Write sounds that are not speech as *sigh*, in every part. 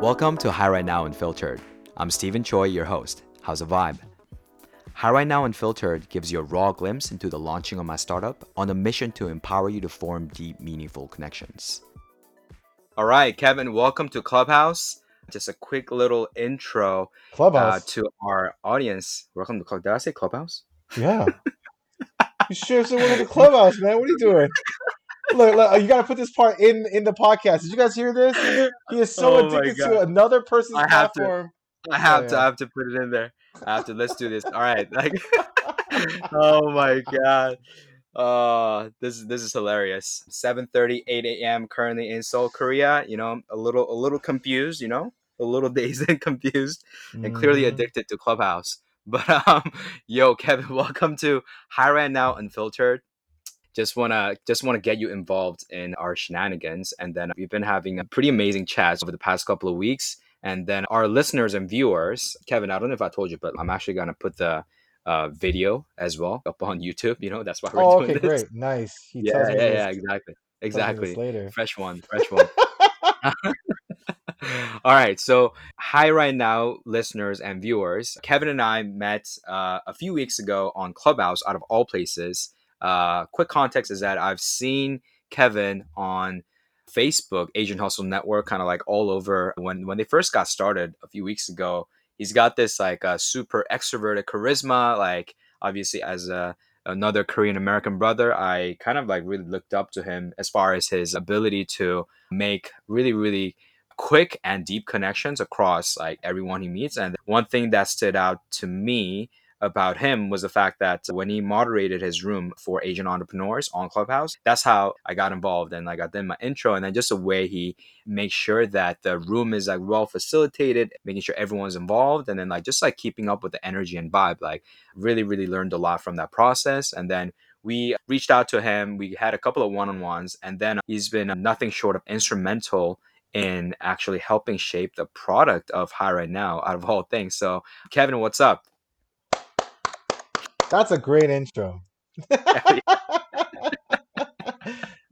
Welcome to High Right Now Unfiltered. I'm Stephen Choi, your host. How's the vibe? High Right Now Unfiltered gives you a raw glimpse into the launching of my startup on a mission to empower you to form deep, meaningful connections. All right, Kevin, welcome to Clubhouse. Just a quick little intro uh, Clubhouse. to our audience. Welcome to Club. Did I say Clubhouse? yeah. You sure said welcome to Clubhouse, man. What are you doing? *laughs* Look, look, you gotta put this part in in the podcast. Did you guys hear this? He is so *laughs* Oh addicted to another person's I have to. I have Oh, to. I have to put it in there. I have to. Let's do this. All right. Like, *laughs* oh my god. Uh, this is this is hilarious. 7:30, 8 a.m. currently in Seoul, Korea. You know, a little a little confused. You know, a little *laughs* dazed and confused, and clearly Mhm. addicted to Clubhouse. But um, yo, Kevin, welcome to High Right Now Unfiltered. Just wanna just wanna get you involved in our shenanigans, and then we've been having a pretty amazing chats over the past couple of weeks. And then our listeners and viewers, Kevin, I don't know if I told you, but I'm actually gonna put the uh, video as well up on YouTube. You know, that's why we're *laughs* Oh, doing okay, this. great, nice. He Yeah, yeah, yeah, exactly, tells me this exactly. later. Fresh one, fresh one. *laughs* *laughs* All right, so hi right now, listeners and viewers. Kevin and I met uh, a few weeks ago on Clubhouse, out of all places. Uh, quick context is that I've seen Kevin on Facebook, Asian Hustle Network, kind of like all over. When when they first got started a few weeks ago, he's got this like uh, super extroverted charisma. Like obviously, as a another Korean American brother, I kind of like really looked up to him as far as his ability to make really really quick and deep connections across like everyone he meets. And one thing that stood out to me about him was the fact that when he moderated his room for Asian entrepreneurs on Clubhouse, that's how I got involved and I did my intro and then just the way he makes sure that the room is like well facilitated, making sure everyone's involved and then like just like keeping up with the energy and vibe. Like really, really learned a lot from that process. And then we reached out to him. We had a couple of one-on-ones and then he's been nothing short of instrumental in actually helping shape the product of High Right Now out of all things. So Kevin, what's up? That's a great intro. *laughs* thank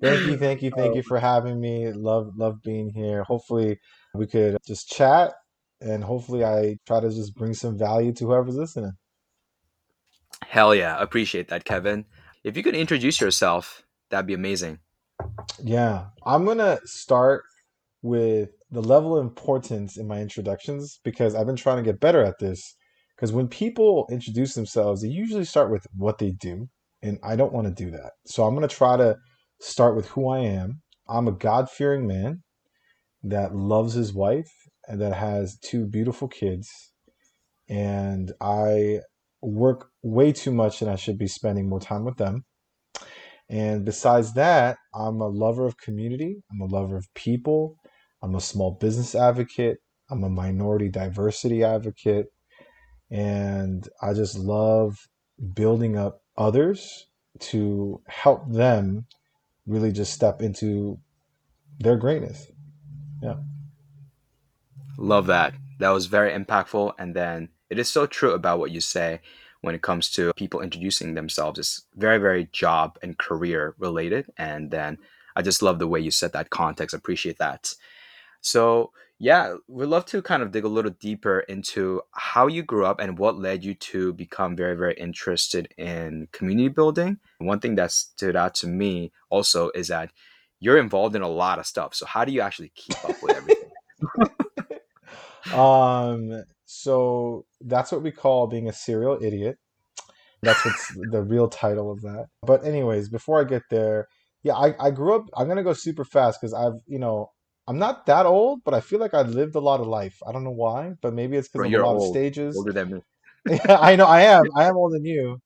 you, thank you, thank you um, for having me. Love, love being here. Hopefully, we could just chat, and hopefully, I try to just bring some value to whoever's listening. Hell yeah, appreciate that, Kevin. If you could introduce yourself, that'd be amazing. Yeah, I'm gonna start with the level of importance in my introductions because I've been trying to get better at this. Because when people introduce themselves, they usually start with what they do, and I don't want to do that. So I'm gonna try to start with who I am. I'm a God fearing man that loves his wife and that has two beautiful kids. And I work way too much and I should be spending more time with them. And besides that, I'm a lover of community. I'm a lover of people. I'm a small business advocate. I'm a minority diversity advocate. And I just love building up others to help them really just step into their greatness. Yeah. Love that. That was very impactful. And then it is so true about what you say when it comes to people introducing themselves. It's very, very job and career related. And then I just love the way you set that context. Appreciate that. So, yeah, we'd love to kind of dig a little deeper into how you grew up and what led you to become very, very interested in community building. One thing that stood out to me also is that you're involved in a lot of stuff. So, how do you actually keep up with everything? *laughs* Um, so that's what we call being a serial idiot. That's what's the real title of that. But anyways, before I get there, yeah, I, I grew up, I'm gonna go super fast because I've, you know, I'm not that old, but I feel like I lived a lot of life. I don't know why, but maybe it's because of a lot of old, stages. older than me. *laughs* Yeah, I know I am. I *laughs* am older than you.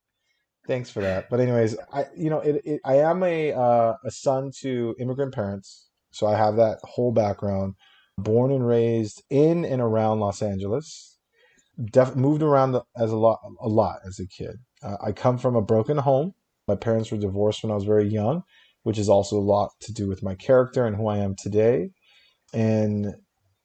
Thanks for that. But anyways, I you know it, it I am a uh, a son to immigrant parents, so I have that whole background. Born and raised in and around Los Angeles. Def- moved around as a lot a lot as a kid. Uh, I come from a broken home. My parents were divorced when I was very young, which is also a lot to do with my character and who I am today. And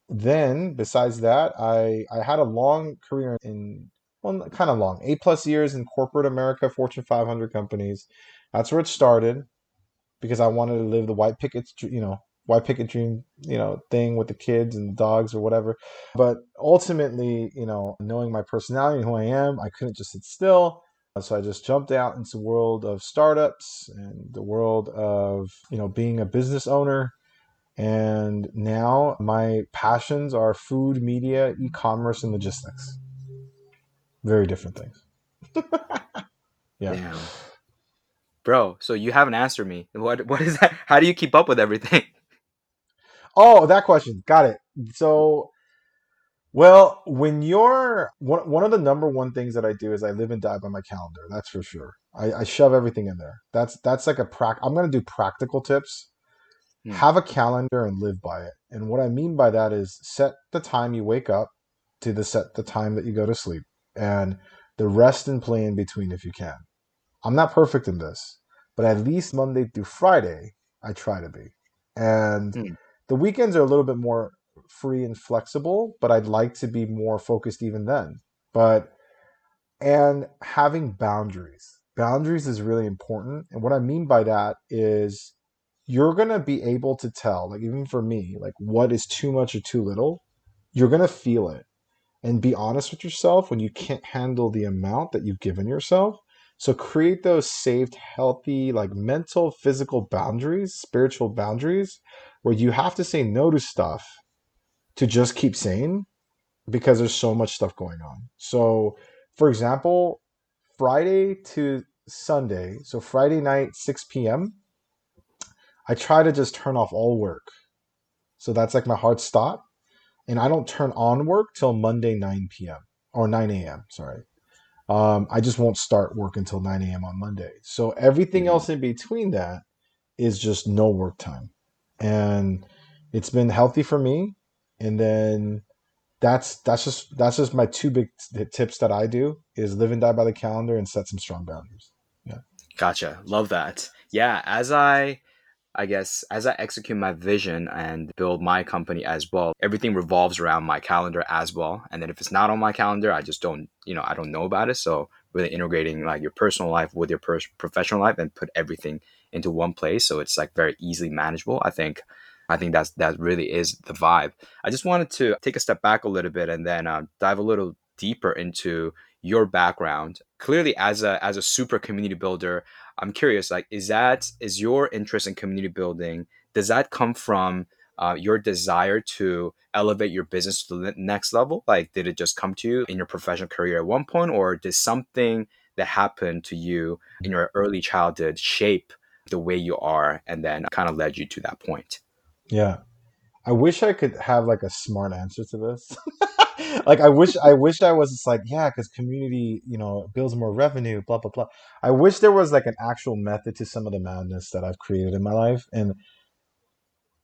then besides that, I I had a long career in well, kind of long, eight plus years in corporate America, Fortune 500 companies. That's where it started because I wanted to live the white picket, you know, why pick a dream, you know, thing with the kids and the dogs or whatever. But ultimately, you know, knowing my personality and who I am, I couldn't just sit still. Uh, so I just jumped out into the world of startups and the world of, you know, being a business owner. And now my passions are food, media, e-commerce, and logistics. Very different things. *laughs* yeah. Damn. Bro, so you haven't answered me. What what is that? How do you keep up with everything? *laughs* Oh, that question. Got it. So, well, when you're one, one of the number one things that I do is I live and die by my calendar. That's for sure. I, I shove everything in there. That's that's like a prac. I'm gonna do practical tips. Hmm. Have a calendar and live by it. And what I mean by that is set the time you wake up to the set the time that you go to sleep, and the rest and play in between if you can. I'm not perfect in this, but at least Monday through Friday, I try to be. And Hmm. the weekends are a little bit more free and flexible, but I'd like to be more focused even then. But and having boundaries. Boundaries is really important. And what I mean by that is you're going to be able to tell, like even for me, like what is too much or too little. You're going to feel it and be honest with yourself when you can't handle the amount that you've given yourself. So create those saved, healthy, like mental, physical boundaries, spiritual boundaries, where you have to say no to stuff to just keep sane because there's so much stuff going on. So, for example, Friday to Sunday, so Friday night, 6 p.m., I try to just turn off all work. So that's like my hard stop. And I don't turn on work till Monday, 9 p.m. or 9 a.m. Sorry. Um, I just won't start work until 9 a.m. on Monday. So everything Mhm. else in between that is just no work time. And it's been healthy for me. And then that's that's just that's just my two big t- tips that I do is live and die by the calendar and set some strong boundaries. Yeah. Gotcha. Love that. Yeah, as I I guess as I execute my vision and build my company as well, everything revolves around my calendar as well. And then if it's not on my calendar, I just don't, you know, I don't know about it. So really integrating like your personal life with your pers- professional life and put everything into one place so it's like very easily manageable. I think I think that's that really is the vibe. I just wanted to take a step back a little bit and then uh, dive a little deeper into your background. Clearly, as a as a super community builder, I'm curious. Like, is that is your interest in community building? Does that come from uh, your desire to elevate your business to the next level? Like, did it just come to you in your professional career at one point, or did something that happened to you in your early childhood shape the way you are, and then kind of led you to that point? Yeah. I wish I could have like a smart answer to this. *laughs* *laughs* like I wish I wish I was just like, yeah, because community, you know, builds more revenue, blah blah blah. I wish there was like an actual method to some of the madness that I've created in my life. And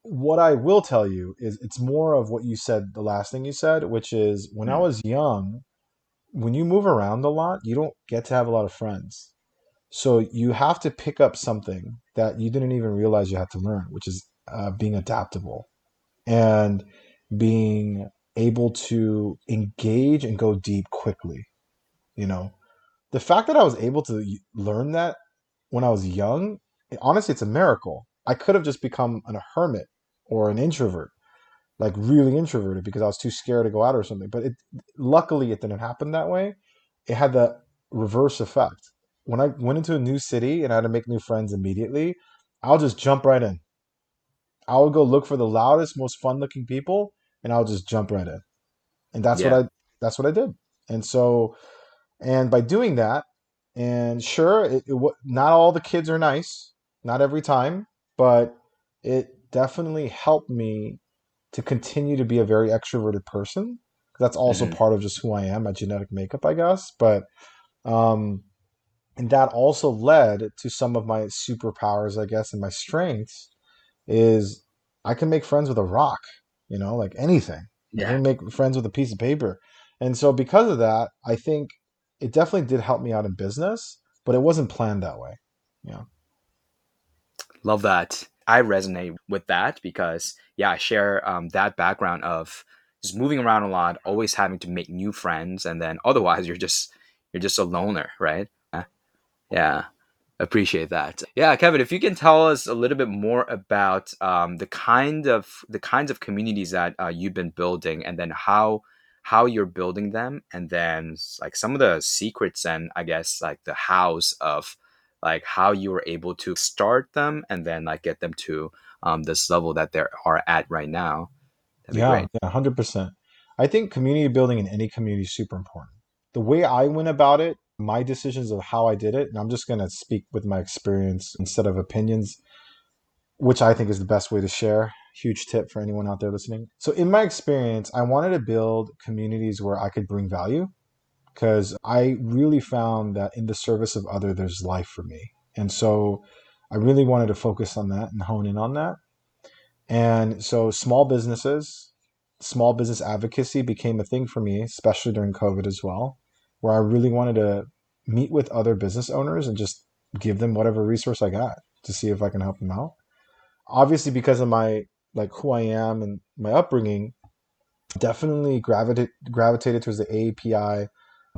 what I will tell you is it's more of what you said, the last thing you said, which is when I Mm, was young, when you move around a lot, you don't get to have a lot of friends. So you have to pick up something that you didn't even realize you had to learn, which is uh, being adaptable and being able to engage and go deep quickly. You know, the fact that I was able to learn that when I was young, honestly, it's a miracle. I could have just become an, a hermit or an introvert, like really introverted because I was too scared to go out or something. But it, luckily, it didn't happen that way. It had the reverse effect. When I went into a new city and I had to make new friends immediately, I'll just jump right in. I would go look for the loudest, most fun-looking people, and I'll just jump right in. And that's what I that's what I did. And so, and by doing that, and sure, it, it not all the kids are nice, not every time, but it definitely helped me to continue to be a very extroverted person. That's also hmm part of just who I am, my genetic makeup, I guess. But um, and that also led to some of my superpowers, I guess, and my strengths is I can make friends with a rock, you know, like anything. I yeah. can make friends with a piece of paper. And so because of that, I think it definitely did help me out in business, but it wasn't planned that way. Yeah. Love that. I resonate with that because yeah, I share um, that background of just moving around a lot, always having to make new friends, and then otherwise you're just you're just a loner, right? Yeah. Appreciate that. Yeah, Kevin, if you can tell us a little bit more about um, the kind of the kinds of communities that uh, you've been building, and then how how you're building them, and then like some of the secrets and I guess like the hows of like how you were able to start them and then like get them to um, this level that they are at right now. Yeah, yeah, hundred percent. I think community building in any community is super important. The way I went about it my decisions of how I did it, and I'm just going to speak with my experience instead of opinions, which I think is the best way to share. Huge tip for anyone out there listening. So, in my experience, I wanted to build communities where I could bring value because I really found that in the service of other, there's life for me. And so, I really wanted to focus on that and hone in on that. And so, small businesses, small business advocacy became a thing for me, especially during COVID as well where I really wanted to meet with other business owners and just give them whatever resource I got to see if I can help them out. Obviously, because of my like who I am and my upbringing, definitely gravitated gravitated towards the AAPI,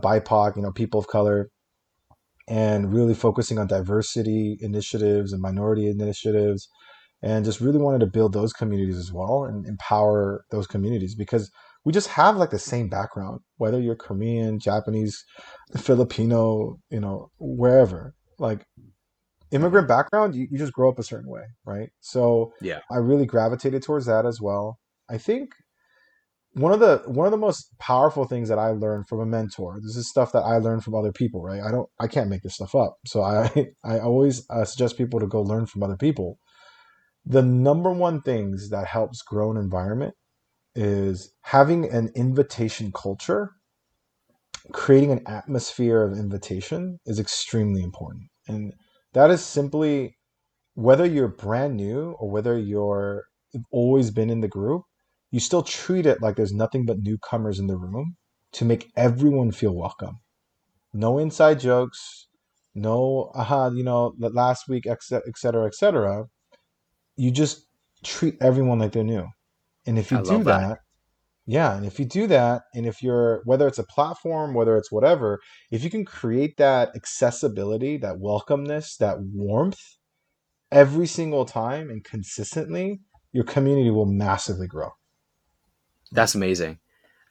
BIPOC, you know, people of color, and really focusing on diversity initiatives and minority initiatives, and just really wanted to build those communities as well and empower those communities because we just have like the same background, whether you're Korean, Japanese, Filipino, you know, wherever. Like immigrant background, you, you just grow up a certain way, right? So yeah, I really gravitated towards that as well. I think one of the one of the most powerful things that I learned from a mentor. This is stuff that I learned from other people, right? I don't, I can't make this stuff up. So I, *laughs* I always uh, suggest people to go learn from other people. The number one things that helps grow an environment is having an invitation culture, creating an atmosphere of invitation is extremely important. And that is simply whether you're brand new or whether you're always been in the group, you still treat it like there's nothing but newcomers in the room to make everyone feel welcome. No inside jokes, no, aha, you know, last week, et cetera, et. You just treat everyone like they're new. And if you I do that, that, yeah, and if you do that, and if you're whether it's a platform, whether it's whatever, if you can create that accessibility, that welcomeness, that warmth every single time and consistently, your community will massively grow. That's amazing.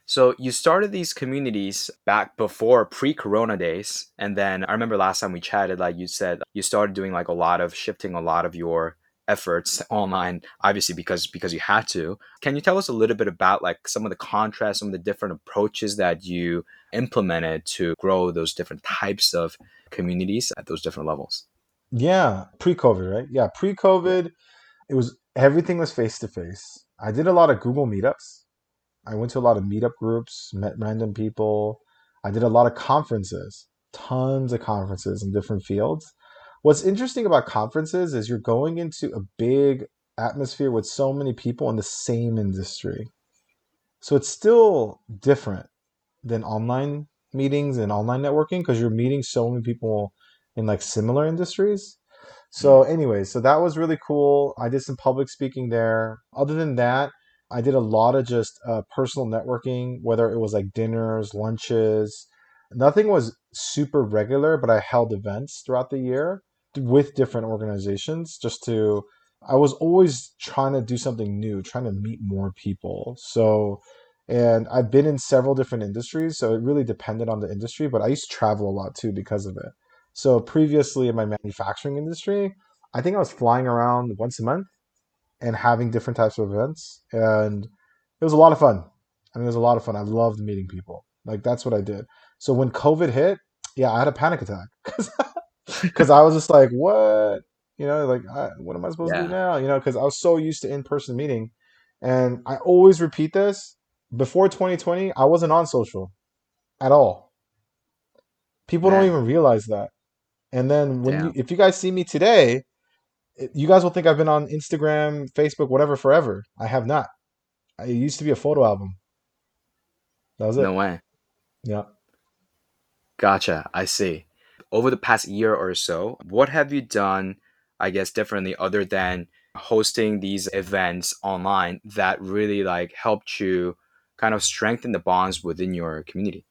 So you started these communities back before pre-corona days and then I remember last time we chatted like you said you started doing like a lot of shifting a lot of your efforts online obviously because because you had to. Can you tell us a little bit about like some of the contrast some of the different approaches that you implemented to grow those different types of communities at those different levels? Yeah pre-covid right? Yeah pre-covid it was everything was face to face i did a lot of google meetups. I went to a lot of meetup groups met random people. I did a lot of conferences tons of conferences in different fields what's interesting about conferences is you're going into a big atmosphere with so many people in the same industry. So it's still different than online meetings and online networking because you're meeting so many people in like similar industries. So, mm. anyway, so that was really cool. I did some public speaking there. Other than that, I did a lot of just uh, personal networking, whether it was like dinners, lunches. Nothing was super regular, but I held events throughout the year with different organizations just to I was always trying to do something new, trying to meet more people. So and I've been in several different industries, so it really depended on the industry, but I used to travel a lot too because of it. So previously in my manufacturing industry, I think I was flying around once a month and having different types of events and it was a lot of fun. I mean, it was a lot of fun. I loved meeting people. Like that's what I did. So when COVID hit, yeah, I had a panic attack *laughs* because *laughs* I was just like, what? You know, like, I, what am I supposed yeah. to do now? You know, because I was so used to in person meeting. And I always repeat this before 2020, I wasn't on social at all. People Man. don't even realize that. And then when you, if you guys see me today, you guys will think I've been on Instagram, Facebook, whatever forever. I have not. It used to be a photo album. That was it. No way. Yeah. Gotcha. I see over the past year or so, what have you done, I guess, differently other than hosting these events online that really like helped you kind of strengthen the bonds within your community?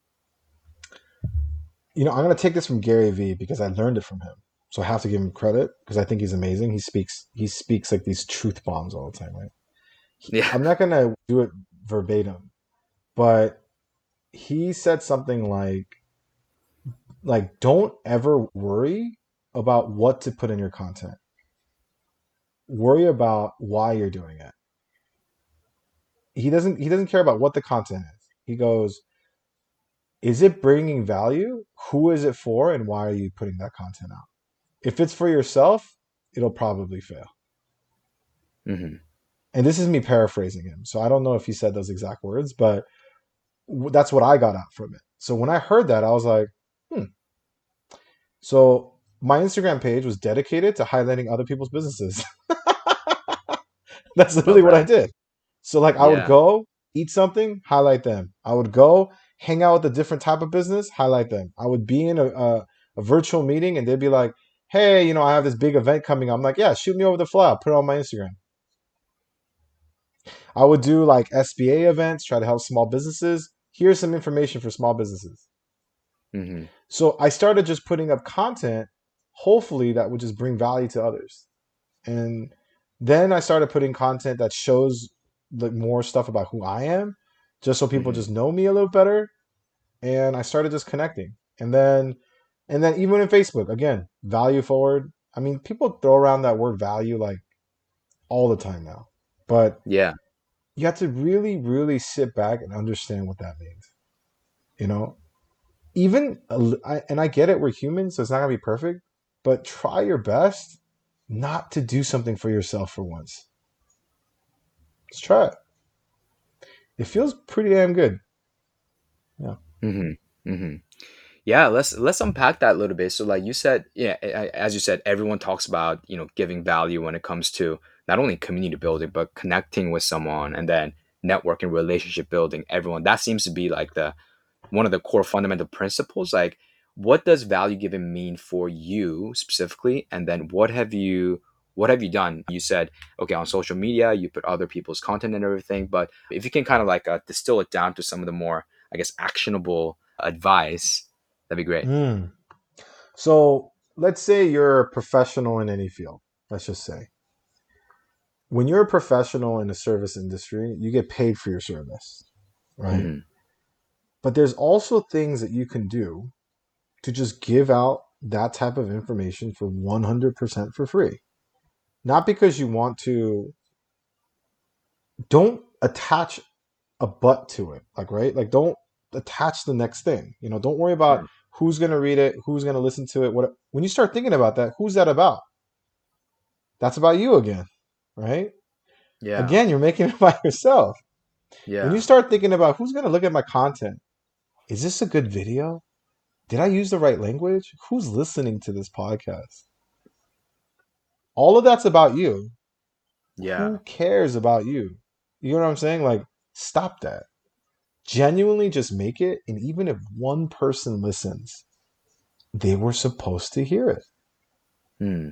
You know, I'm going to take this from Gary Vee because I learned it from him. so I have to give him credit because I think he's amazing. He speaks he speaks like these truth bombs all the time, right? Yeah. I'm not gonna do it verbatim, but he said something like like don't ever worry about what to put in your content. Worry about why you're doing it. He doesn't he doesn't care about what the content is. He goes, is it bringing value? Who is it for and why are you putting that content out? If it's for yourself, it'll probably fail. hmm And this is me paraphrasing him. So I don't know if he said those exact words, but w- that's what I got out from it. So when I heard that, I was like, hmm. So my Instagram page was dedicated to highlighting other people's businesses. *laughs* that's literally what I did. So like I would go eat something, highlight them. I would go hang out with a different type of business, highlight them. I would be in a, a, a virtual meeting and they'd be like, hey, you know, I have this big event coming. I'm like, yeah, shoot me over the fly. I'll put it on my Instagram. I would do like SBA events, try to help small businesses. Here's some information for small businesses. Hmm So I started just putting up content, hopefully that would just bring value to others. And then I started putting content that shows like more stuff about who I am, just so people Mhm. just know me a little better. And I started just connecting. And then and then even in Facebook, again, value forward. I mean, people throw around that word value like all the time now. But Yeah. you have to really, really sit back and understand what that means. You know, even and I get it, we're humans, so it's not gonna be perfect. But try your best not to do something for yourself for once. Let's try it. It feels pretty damn good. Yeah Mm-hmm. Mm-hmm. Yeah, let's let's unpack that a little bit. So, like you said, yeah, as you said, everyone talks about you know giving value when it comes to not only community building but connecting with someone and then networking, relationship building. Everyone that seems to be like the one of the core fundamental principles. Like, what does value giving mean for you specifically? And then what have you what have you done? You said okay on social media, you put other people's content and everything, but if you can kind of like uh, distill it down to some of the more, I guess, actionable advice That'd be great. Mm. So let's say you're a professional in any field. Let's just say. When you're a professional in the service industry, you get paid for your service, right? Mhm. But there's also things that you can do to just give out that type of information for 100% for free. Not because you want to, don't attach a but to it. Like, right? Like, don't attach the next thing. You know, don't worry about Mm. who's going to read it, who's going to listen to it. What When you start thinking about that, who's that about? That's about you again, right? Yeah. Again, you're making it *laughs* by yourself. yeah. When you start thinking about who's going to look at my content, is this a good video? Did I use the right language? Who's listening to this podcast? All of that's about you. yeah. Who cares about you? You know what I'm saying? Like, stop that. Genuinely just make it. And even if one person listens, they were supposed to hear it. Hmm.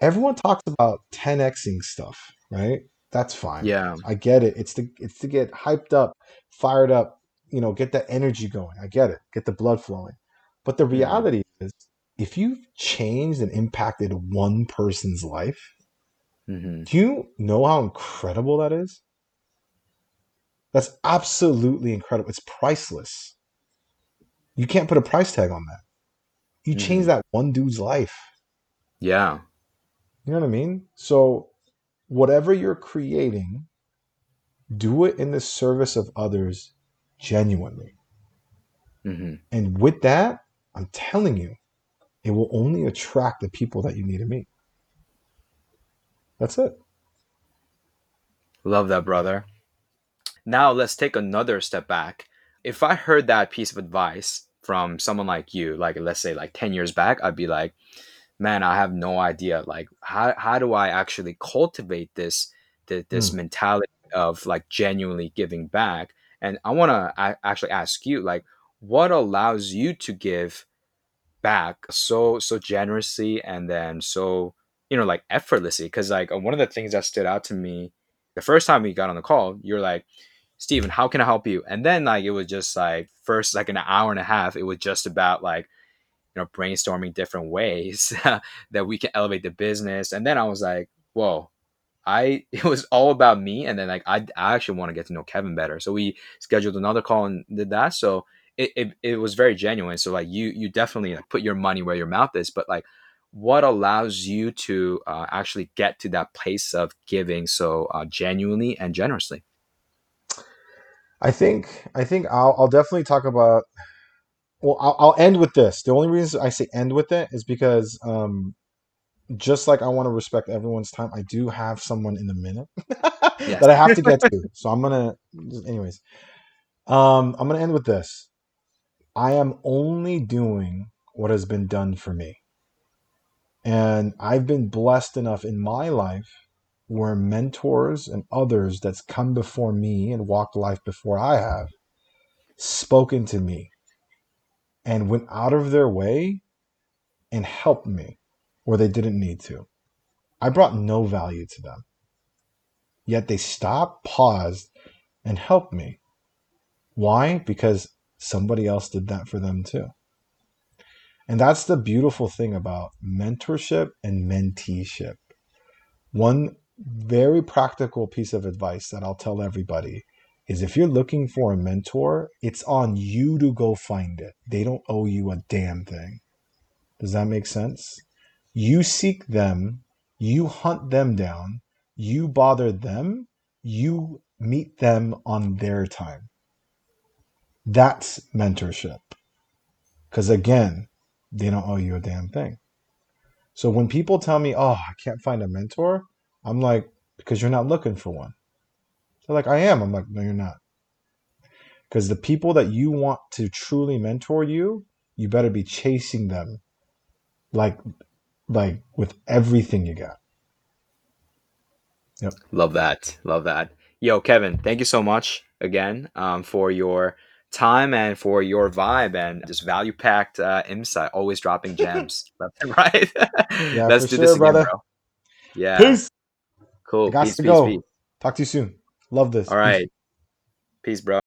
Everyone talks about 10xing stuff, right? That's fine. Yeah. I get it. It's to it's to get hyped up, fired up, you know, get that energy going. I get it. Get the blood flowing. But the reality is if you've changed and impacted one person's life, hmm do you know how incredible that is? That's absolutely incredible. It's priceless. You can't put a price tag on that. You change Mhm. that one dude's life. Yeah. You know what I mean? So, whatever you're creating, do it in the service of others genuinely. hmm And with that, I'm telling you, it will only attract the people that you need to meet. That's it. Love that, brother. Now let's take another step back. If I heard that piece of advice from someone like you, like let's say like 10 years back, I'd be like, man, I have no idea. Like, how, how do I actually cultivate this, this, this Mm. mentality of like genuinely giving back? And I want to actually ask you, like, what allows you to give back so so generously and then so you know like effortlessly? Because like uh, one of the things that stood out to me the first time we got on the call you're like steven how can i help you? And then like it was just like first like an hour and a half it was just about like you know brainstorming different ways *laughs* that we can elevate the business. And then i was like whoa I *laughs* it was all about me, and then like I, I actually want to get to know Kevin better. So we scheduled another call and did that. So it, it, it was very genuine. So like you you definitely like put your money where your mouth is, but like what allows you to uh, actually get to that place of giving so uh, genuinely and generously? I think I think I'll I'll definitely talk about. Well, I'll, I'll end with this. The only reason I say end with it is because um, just like I want to respect everyone's time, I do have someone in a minute *laughs* Yes. that I have to get to. So I'm gonna, anyways. Um, I'm gonna end with this. I am only doing what has been done for me, and I've been blessed enough in my life where mentors and others that's come before me and walked life before I have spoken to me and went out of their way and helped me where they didn't need to. I brought no value to them. Yet they stopped, paused, and helped me. Why? Because somebody else did that for them too. And that's the beautiful thing about mentorship and menteeship. One very practical piece of advice that I'll tell everybody is if you're looking for a mentor, it's on you to go find it. They don't owe you a damn thing. Does that make sense? You seek them, you hunt them down, you bother them, you meet them on their time. That's mentorship. Because again, they don't owe you a damn thing. So when people tell me, oh, I can't find a mentor, I'm like, because you're not looking for one. They're like, I am. I'm like, no, you're not. Because the people that you want to truly mentor you, you better be chasing them like like with everything you got. Yep. Love that. Love that. Yo, Kevin, thank you so much again um, for your time and for your vibe and just value packed uh, insight. Always dropping *laughs* gems left and right. *laughs* Yeah, Let's do sure, this again, brother. bro. Yeah. Peace. Cool. I got peace, to peace, go. Peace. Talk to you soon. Love this. All right. Peace, peace bro.